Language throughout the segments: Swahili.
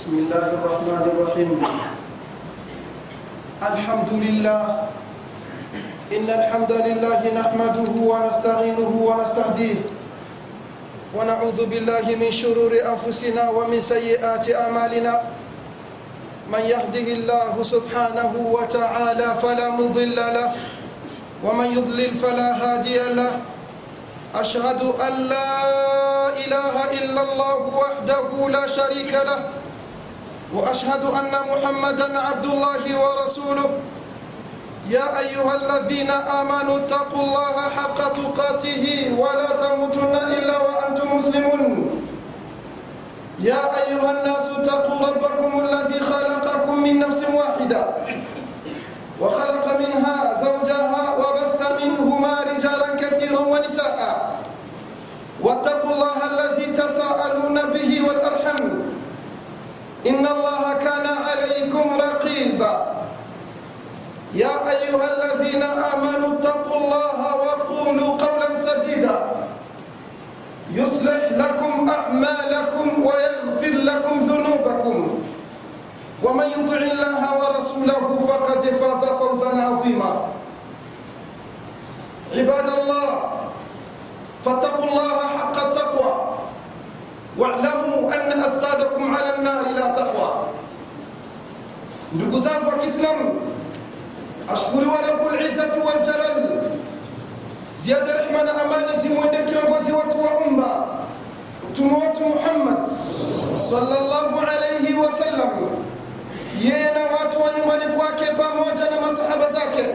بسم الله الرحمن الرحيم. الحمد لله. إن الحمد لله نحمده ونستعينه ونستهديه. ونعوذ بالله من شرور أنفسنا ومن سيئات أعمالنا. من يهده الله سبحانه وتعالى فلا مضل له. ومن يضلل فلا هادي له. أشهد أن لا إله إلا الله وحده لا شريك له. وأشهد أن محمدا عبد الله ورسوله. يا أيها الذين آمنوا اتقوا الله حق تقاته ولا تموتن إلا وأنتم مسلمون. يا أيها الناس اتقوا ربكم الذي خلقكم من نفس Jalal ziada rehma na amani zimwende kiongozi wetu wa umma mtume wetu Muhammad sallallahu alayhi wasallam yeye na watu wa nyumbani kwake pamoja na masahaba zake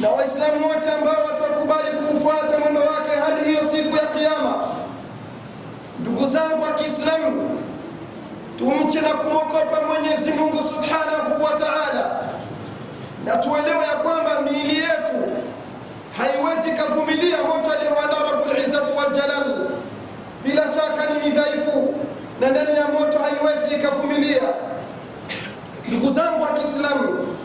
na waislamu wote ambao watakubali kumfuata mwendo wake hadi hiyo siku ya kiyama ndugu zangu wa Kiislamu tumche na kumwogopa Mwenyezi Mungu Subhanahu wa Ta'ala na tuelewe ya kwamba miili yetu haiwezi kavumilia moto alioandaa Rabbul Izzati wal Jalal. Bila shaka ni midhaifu na ndani ya moto haiwezi ikavumilia. Ndugu zangu wa Kiislamu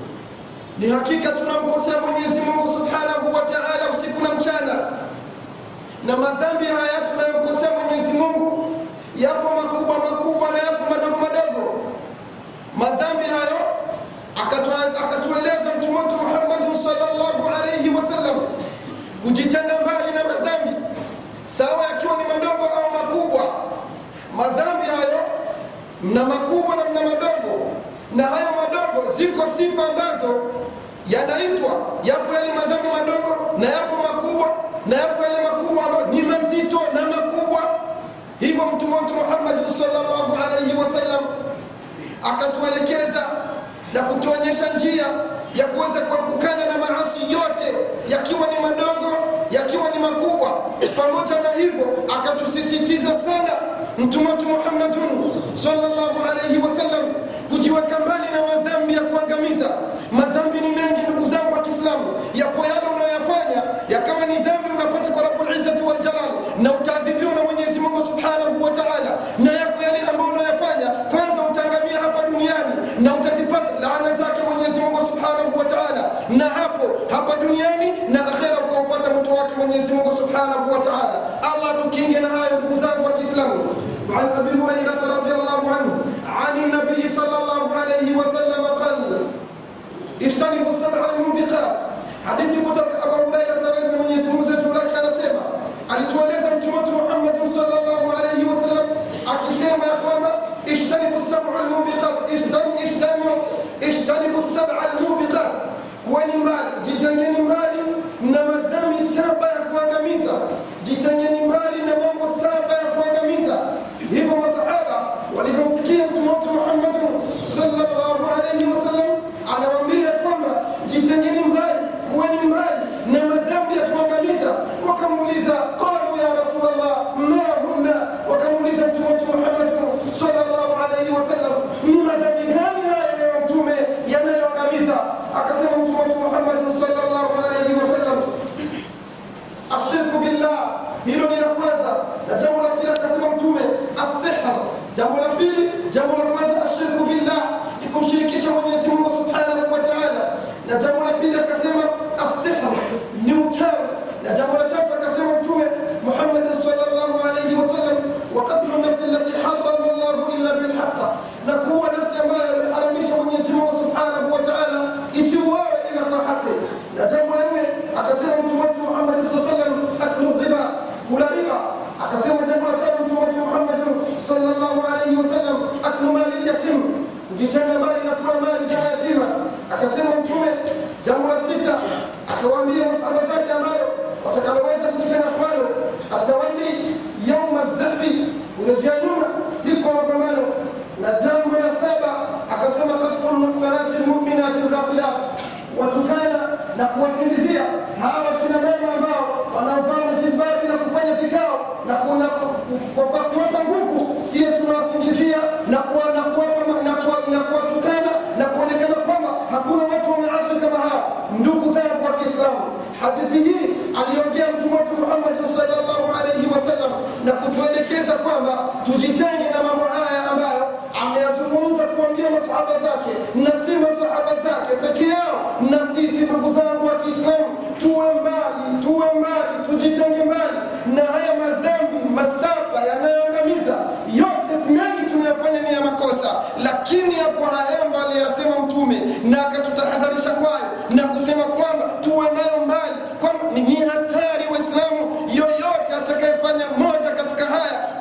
ni hakika tunamkosea Mwenyezi Mungu Subhanahu wa Ta'ala usiku na mchana. Na madhambi haya tunayomkosea Mwenyezi Mungu yapo makubwa makubwa na yapo madogo madogo madhambi hayo akatueleza mtume wetu Muhammad sallallahu alayhi wasallam kujitenga mbali na madhambi sawa yakiwa ni madogo au makubwa. Madhambi hayo mna makubwa na mna madogo na hayo madogo ziko sifa ambazo yanaitwa yapo yale madhambi madogo na yapo makubwa na yapo yale makubwa ambayo ni mazito na makubwa. Hivyo mtume wetu Muhammad sallallahu alaihi wasallam akatuelekeza na kutuonyesha njia ya kuweza kuepukana na maasi yote yakiwa ni madogo yakiwa ni makubwa. Pamoja na hivyo akatusisitiza sana mtume wetu Muhammadun sallallahu alayhi wasallam kujiweka mbali na madhambi ya kuangamiza. Madhambi ni mengi ndugu ta'ala na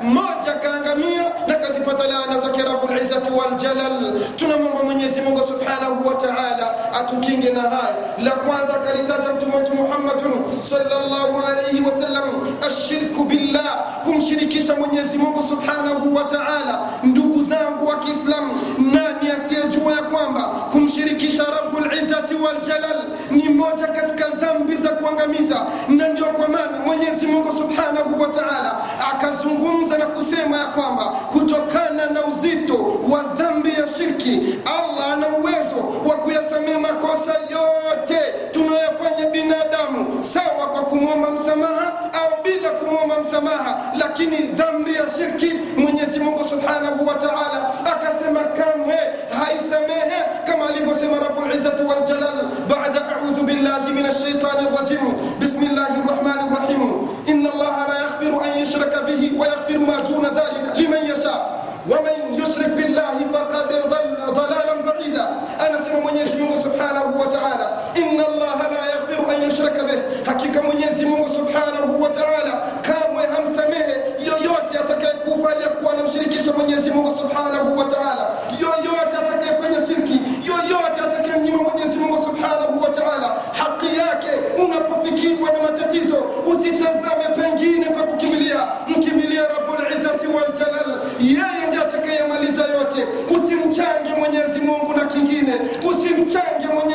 mmoja kaangamia na kazipata laana zake Rabbul Izzati wal Jalal. Tunamwomba Mwenyezi Mungu Subhanahu wa Ta'ala atukinge na haya. La kwanza kalitaja mtume wetu Muhammadun sallallahu alayhi wasallam, ashirku billah, kumshirikisha Mwenyezi Mungu Subhanahu wa Ta'ala. Ndugu zangu wa Kiislamu, nani asiyejua ya kwamba kumshirikisha Rabbul Izzati wal Jalal ni moja katika dhambi za kuangamiza, na ndio kwa maana Mwenyezi Mungu Subhanahu wa Ta'ala akazungumza na kusema ya kwamba kutokana na uzito wa dhambi ya shirki allah ana uwezo wa kuyasamia makosa yote tunayoyafanya binadamu sawa kwa kumwomba msamaha au bila kumwomba msamaha. Lakini dhambi ya shirki mwenyezi mungu subhanahu wataala mwingine usimchenge mwenye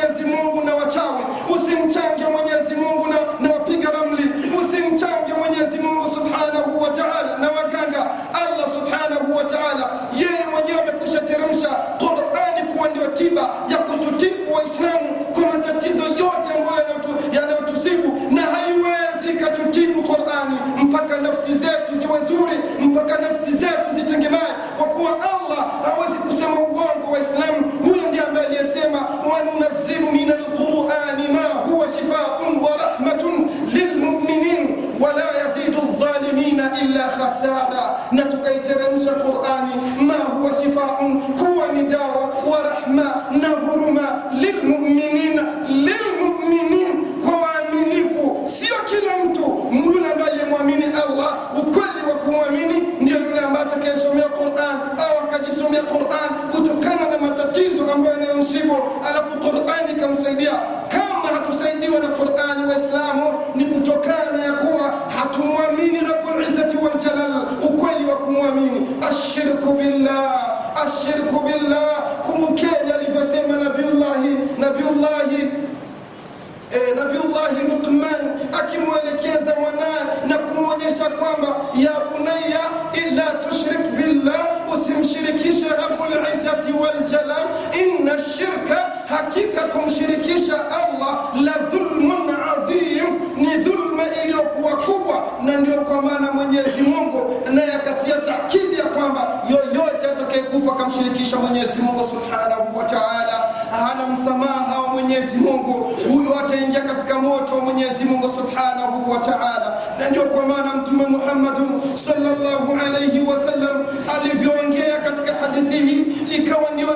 na ndio kwa maana Mwenyezi Mungu naye akatia takidi ya kwamba yoyote atakayekufa akamshirikisha Mwenyezi Mungu Subhanahu wa Ta'ala. Hana msamaha wa Mwenyezi Mungu. Huyo ataingia katika moto wa Mwenyezi Mungu Subhanahu wa Ta'ala. Na ndio kwa maana Mtume Muhammad sallallahu alayhi wasallam alivyoongea katika hadithi hii likawa ndio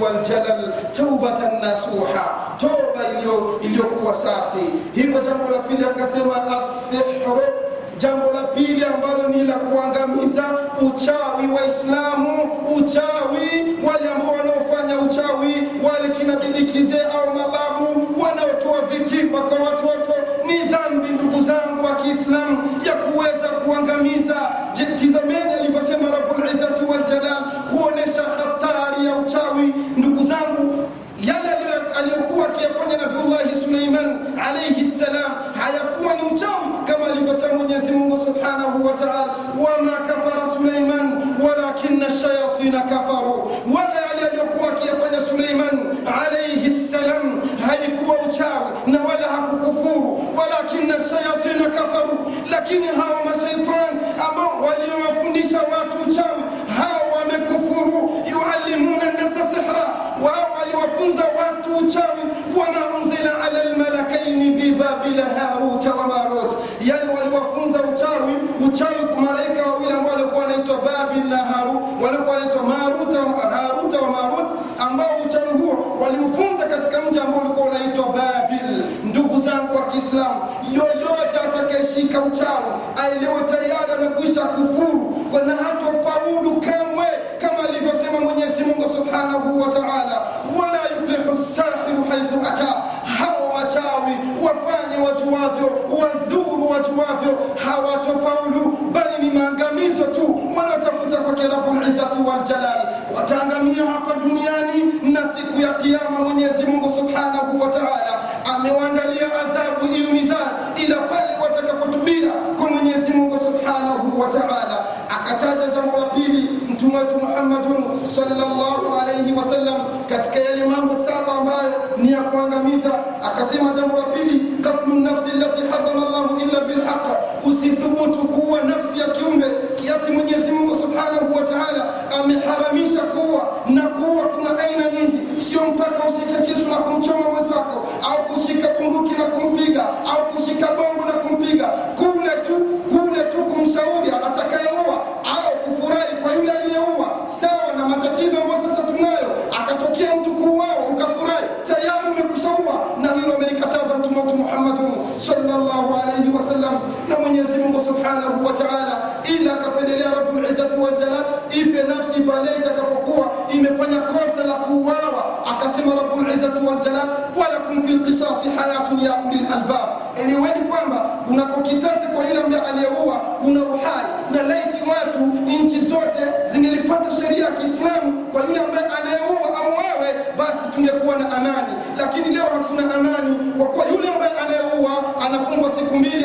wal jalal taubatan nasuha, toba iliyokuwa safi. Hivyo jambo la pili akasema as akataja jambo la pili mtume wetu Muhammadun sallallahu alaihi wasallam katika yale mambo saba ambayo ni ya kuangamiza akasema jambo la pili na akapendelea Rabbul Izzati wal Jalal ife nafsi pale itakapokuwa imefanya kosa la kuuawa, akasema Rabbul Izzati wal Jalal walakum fil qisasi hayatun ya ulil albab, eleweni kwamba kunako kisasi kwa yule ambaye aliyeua kuna uhai, na laiti watu nchi zote zingelifuata sheria ya Kiislamu kwa yule ambaye anayeua au wewe, basi tungekuwa na amani, lakini leo hakuna amani, kwa kuwa yule ambaye anayeua anafungwa siku mbili.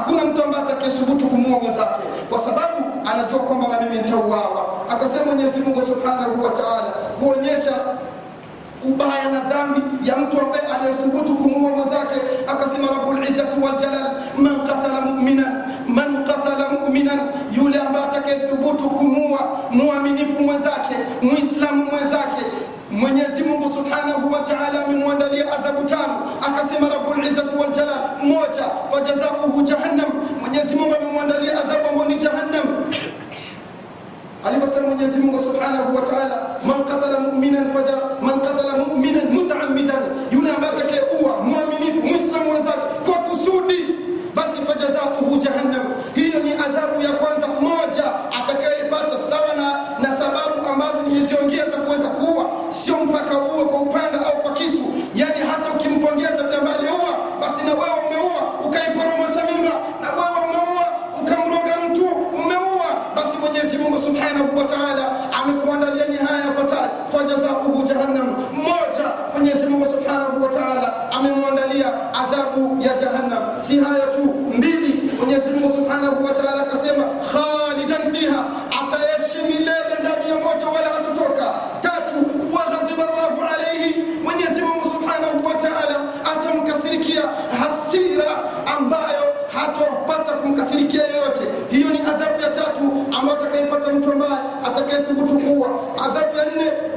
hakuna mtu ambaye atakayesubutu kumua mwenzake kwa sababu anajua kwamba na mimi nitauawa. Akasema mwenyezi mungu subhanahu wataala kuonyesha ubaya na dhambi ya mtu ambaye anayethubutu kumua mwenzake. Akasema rabulizzati izzati wal man qatala mu'minan man qatala mu'minan yule ambaye atakayethubutu kumua muaminifu mwenzake muislamu mwenzake Mwenyezi Mungu Subhanahu wataala amemwandalia adhabu tano. akasema Rabbul Izzati wal Jalal moja fajazahu jahannam Mwenyezi Mungu amemwandalia adhabu ambayo ni jahannam alivyosema Mwenyezi Mungu Subhanahu wa Ta'ala man qatala mu'minan faja man qatala mu'minan muta'ammidan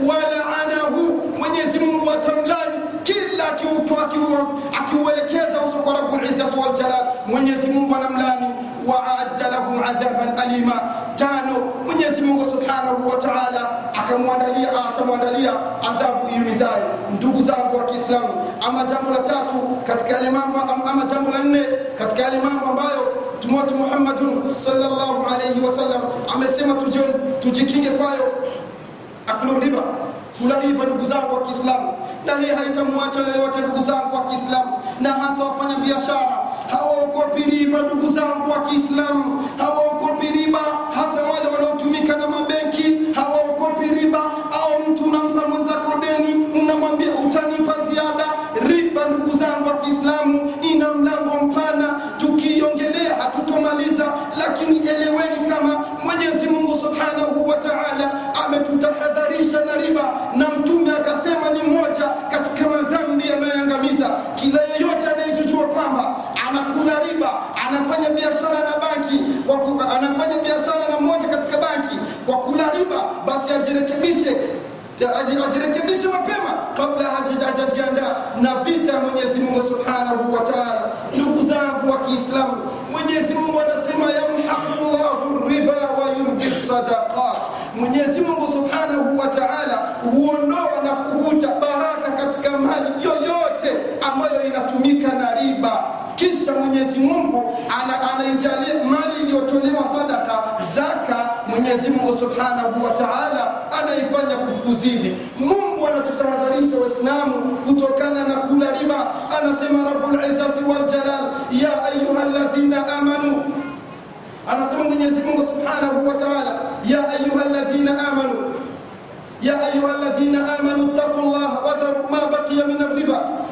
walaanahu mwenyezi mungu atamlani kila akiutoa akiuelekeza uso kwa rabbul izzati wal jalal mwenyezi mungu anamlani wa aadda lahu adhaban alima. Tano mwenyezi mungu subhanahu wa taala akamwandalia atamwandalia adhabu iumizayo ndugu zangu wa kiislamu ama jambo la tatu katika yale mambo ama jambo la nne katika yale mambo ambayo mtume wetu muhammadun sallallahu alayhi wasallam amesema tujikinge kwayo aklu riba kula riba ndugu zangu wa kiislamu. Na hii haitamwacha yoyote ndugu zangu wa kiislamu. Na hasa wafanya biashara hawaogopi riba ndugu zangu wa kiislamu. Hawaogopi riba Mwenyezi Mungu anaijalia mali iliyotolewa sadaka zaka, Mwenyezi Mungu Subhanahu wa Ta'ala anaifanya kuzidi. Mungu anatutahadharisha Waislamu kutokana na kula riba, anasema Rabbul Izzati wal Jalal, ya ayyuhalladhina amanu, anasema Mwenyezi Mungu Subhanahu wa Ta'ala, ya ayyuhalladhina amanu, ya ayyuhalladhina amanu taqullaha wa ma baqiya min ar-riba.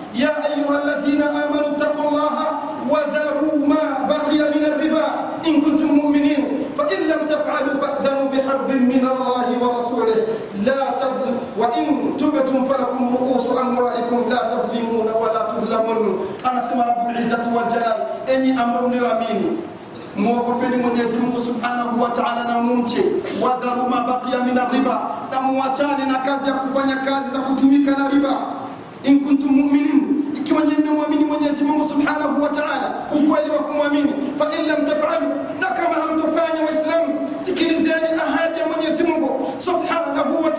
in tubtum falakum ruusu amwalikum la tadhlimuna wala tudhlamun anasema rabulizzati waljalal enyi ambao mlioamini muogopeni mwenyezi mungu subhanahu wa taala na mumche. Wadharu mabakia min riba na muachane na kazi ya kufanya kazi za kutumika na riba. In kuntum muminin ikiwa nyinyi mmemwamini mwenyezi mungu subhanahu wa taala ukweli wa kumwamini fa lam tafalu na kama hamtofanya waislamu sikilizeni ahadi ya mwenyezi mungu subhanahu wa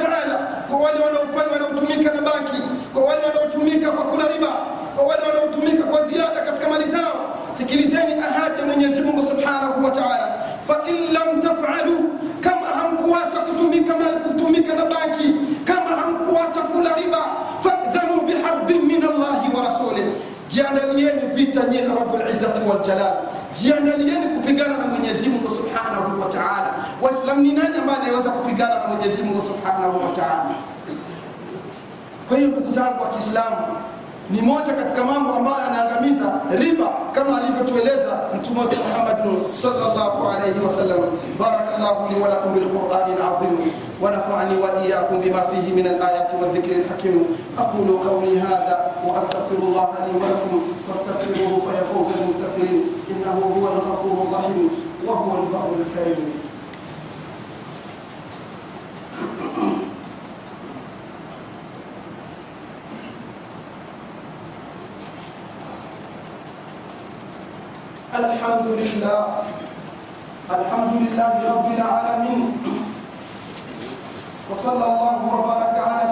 kwa wale wanaofanya wanaotumika na banki kwa wale wanaotumika kwa kula riba kwa wale wanaotumika kwa ziada katika mali zao sikilizeni ahadi ya mwenyezi mungu subhanahu wa taala. Fain lam tafalu kama hamkuacha kutumika mali kutumika na banki kama hamkuacha kula riba fadhanu biharbin min allahi wa rasulih jiandalieni vita nyinyi Rabbul Izzati wal waljalal jiandalieni kupigana na mwenyezi mungu subhanahu wa taala. Waislamu ni nani ambaye anaweza kupigana na mwenyezi mungu subhanahu wa taala? Kwa hiyo ndugu zangu wa kiislamu ni moja katika mambo ambayo yanaangamiza riba kama alivyotueleza mtume wetu Muhammad sallallahu alayhi wasallam barakallahu li wa lakum bil Qur'anil azim wa nafa'ani wa iyyakum bima fihi min al ayati wa dhikri al hakim. Aqulu qawli hadha wa astaghfirullah li wa lakum fastaghfiruhu fa yafuz al mustaghfirin إنه هو الغفور الرحيم وهو البر الكريم. الحمد لله الحمد لله رب العالمين. وصلى الله وبارك على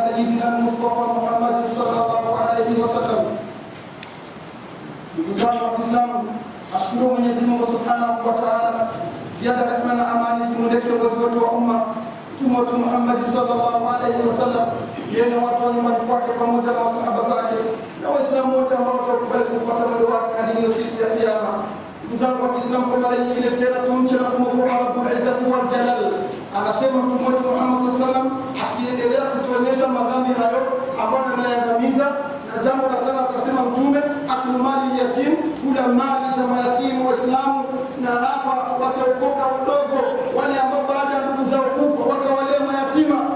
amani kiongozi wetu wa umma Mtume wetu Muhammad sallallahu alaihi wasallam, yeye na watu wa nyumbani kwake pamoja na masahaba zake na Waislamu wote ambao watakubali kufuata mwendo wake hadi hiyo siku ya Kiyama. ndugu zangu wa Kiislamu, kwa mara nyingine tena tumche na kumwokoa Rabbul Izzati wal Jalal. Anasema Mtume wetu Muhammad sallallahu alaihi wasallam akiendelea kutuonyesha madhambi hayo ambayo yanayaangamiza, na jambo la tano akasema Mtume aklu mali yatim, kula mali za mayatimu Waislamu, na hapa wataokoka wadogo wale Спасибо.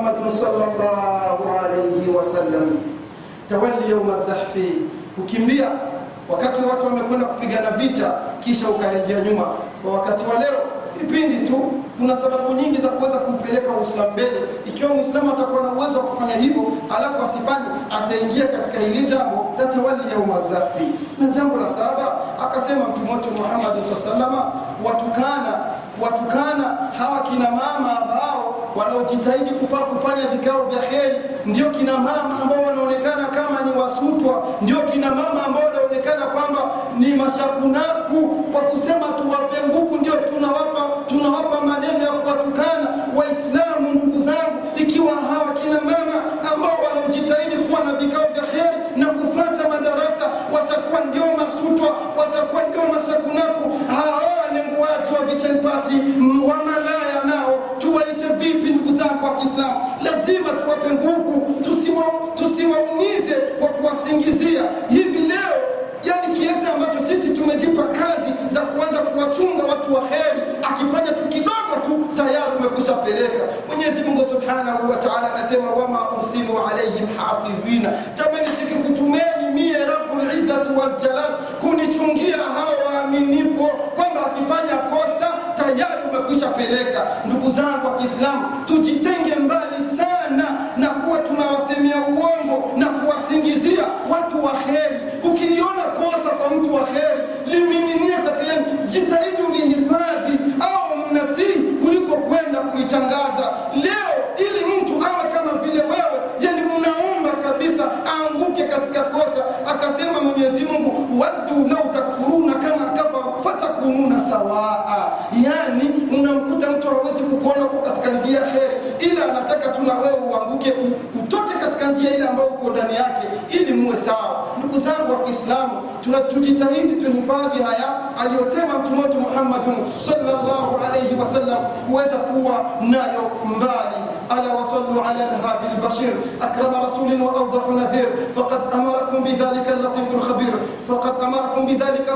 Mtume صلى الله عليه wasallam tawalli yauma zahfi. Kukimbia wakati watu wamekwenda kupigana vita kisha ukarejea nyuma. Kwa wakati wa leo ipindi tu kuna sababu nyingi za kuweza kuupeleka uislamu mbele. Ikiwa mwislamu atakuwa na uwezo wa kufanya hivyo alafu asifanye ataingia katika hili jambo la tawalli yauma zahfi. Na jambo la saba akasema mtume wetu muhammad saa salama kuwatukana kuwatukana hawa kina mama ambao wanaojitahidi kufaa kufanya vikao vya kheri. Ndio kina mama ambao wanaonekana kama ni wasutwa. Ndio kina mama ambao wanaonekana kwamba ni mashakunaku. Kwa kusema tuwape nguvu ndio tunawapa tunawapa maneno ya tuhifadhi haya aliyosema mtume wetu muhammadun sallallahu alaihi wasallam kuweza kuwa nayo mbali ألا وصلوا على الهادي البشير. أكرم رسول وأوضح نذير فقد أمركم بذلك اللطيف الخبير. فقد أمركم بذلك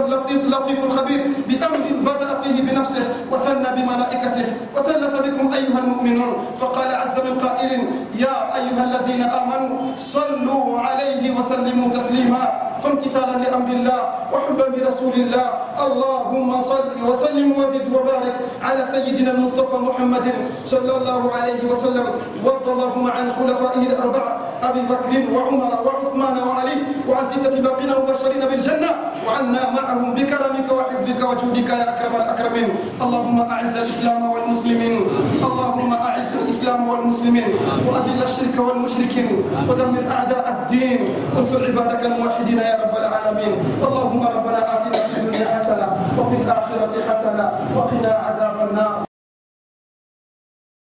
اللطيف الخبير. بأمر بدأ فيه بنفسه وثنى بملائكته. وثلث بكم أيها المؤمنون. فقال عز من قائل يا أيها الذين آمنوا صلوا عليه وسلموا تسليما. فامتثالا لأمر الله وحبا برسول الله. اللهم صل وسلم وزد وبارك على سيدنا المصطفى محمد صلى الله عليه وسلم. وارض اللهم عن خلفائه الأربعة أبي بكر وعمر وعثمان وعلي وعن ستة باقين مبشرين بالجنة وعنا معهم بكرمك وحفظك وجودك يا أكرم الأكرمين. اللهم أعز الإسلام والمسلمين. اللهم أعز الإسلام والمسلمين. وأذل الشرك والمشركين. ودمر أعداء الدين. وانصر عبادك الموحدين يا رب العالمين. اللهم ربنا آتنا في الدنيا حسنة وفي الآخرة حسنة وقنا عذاب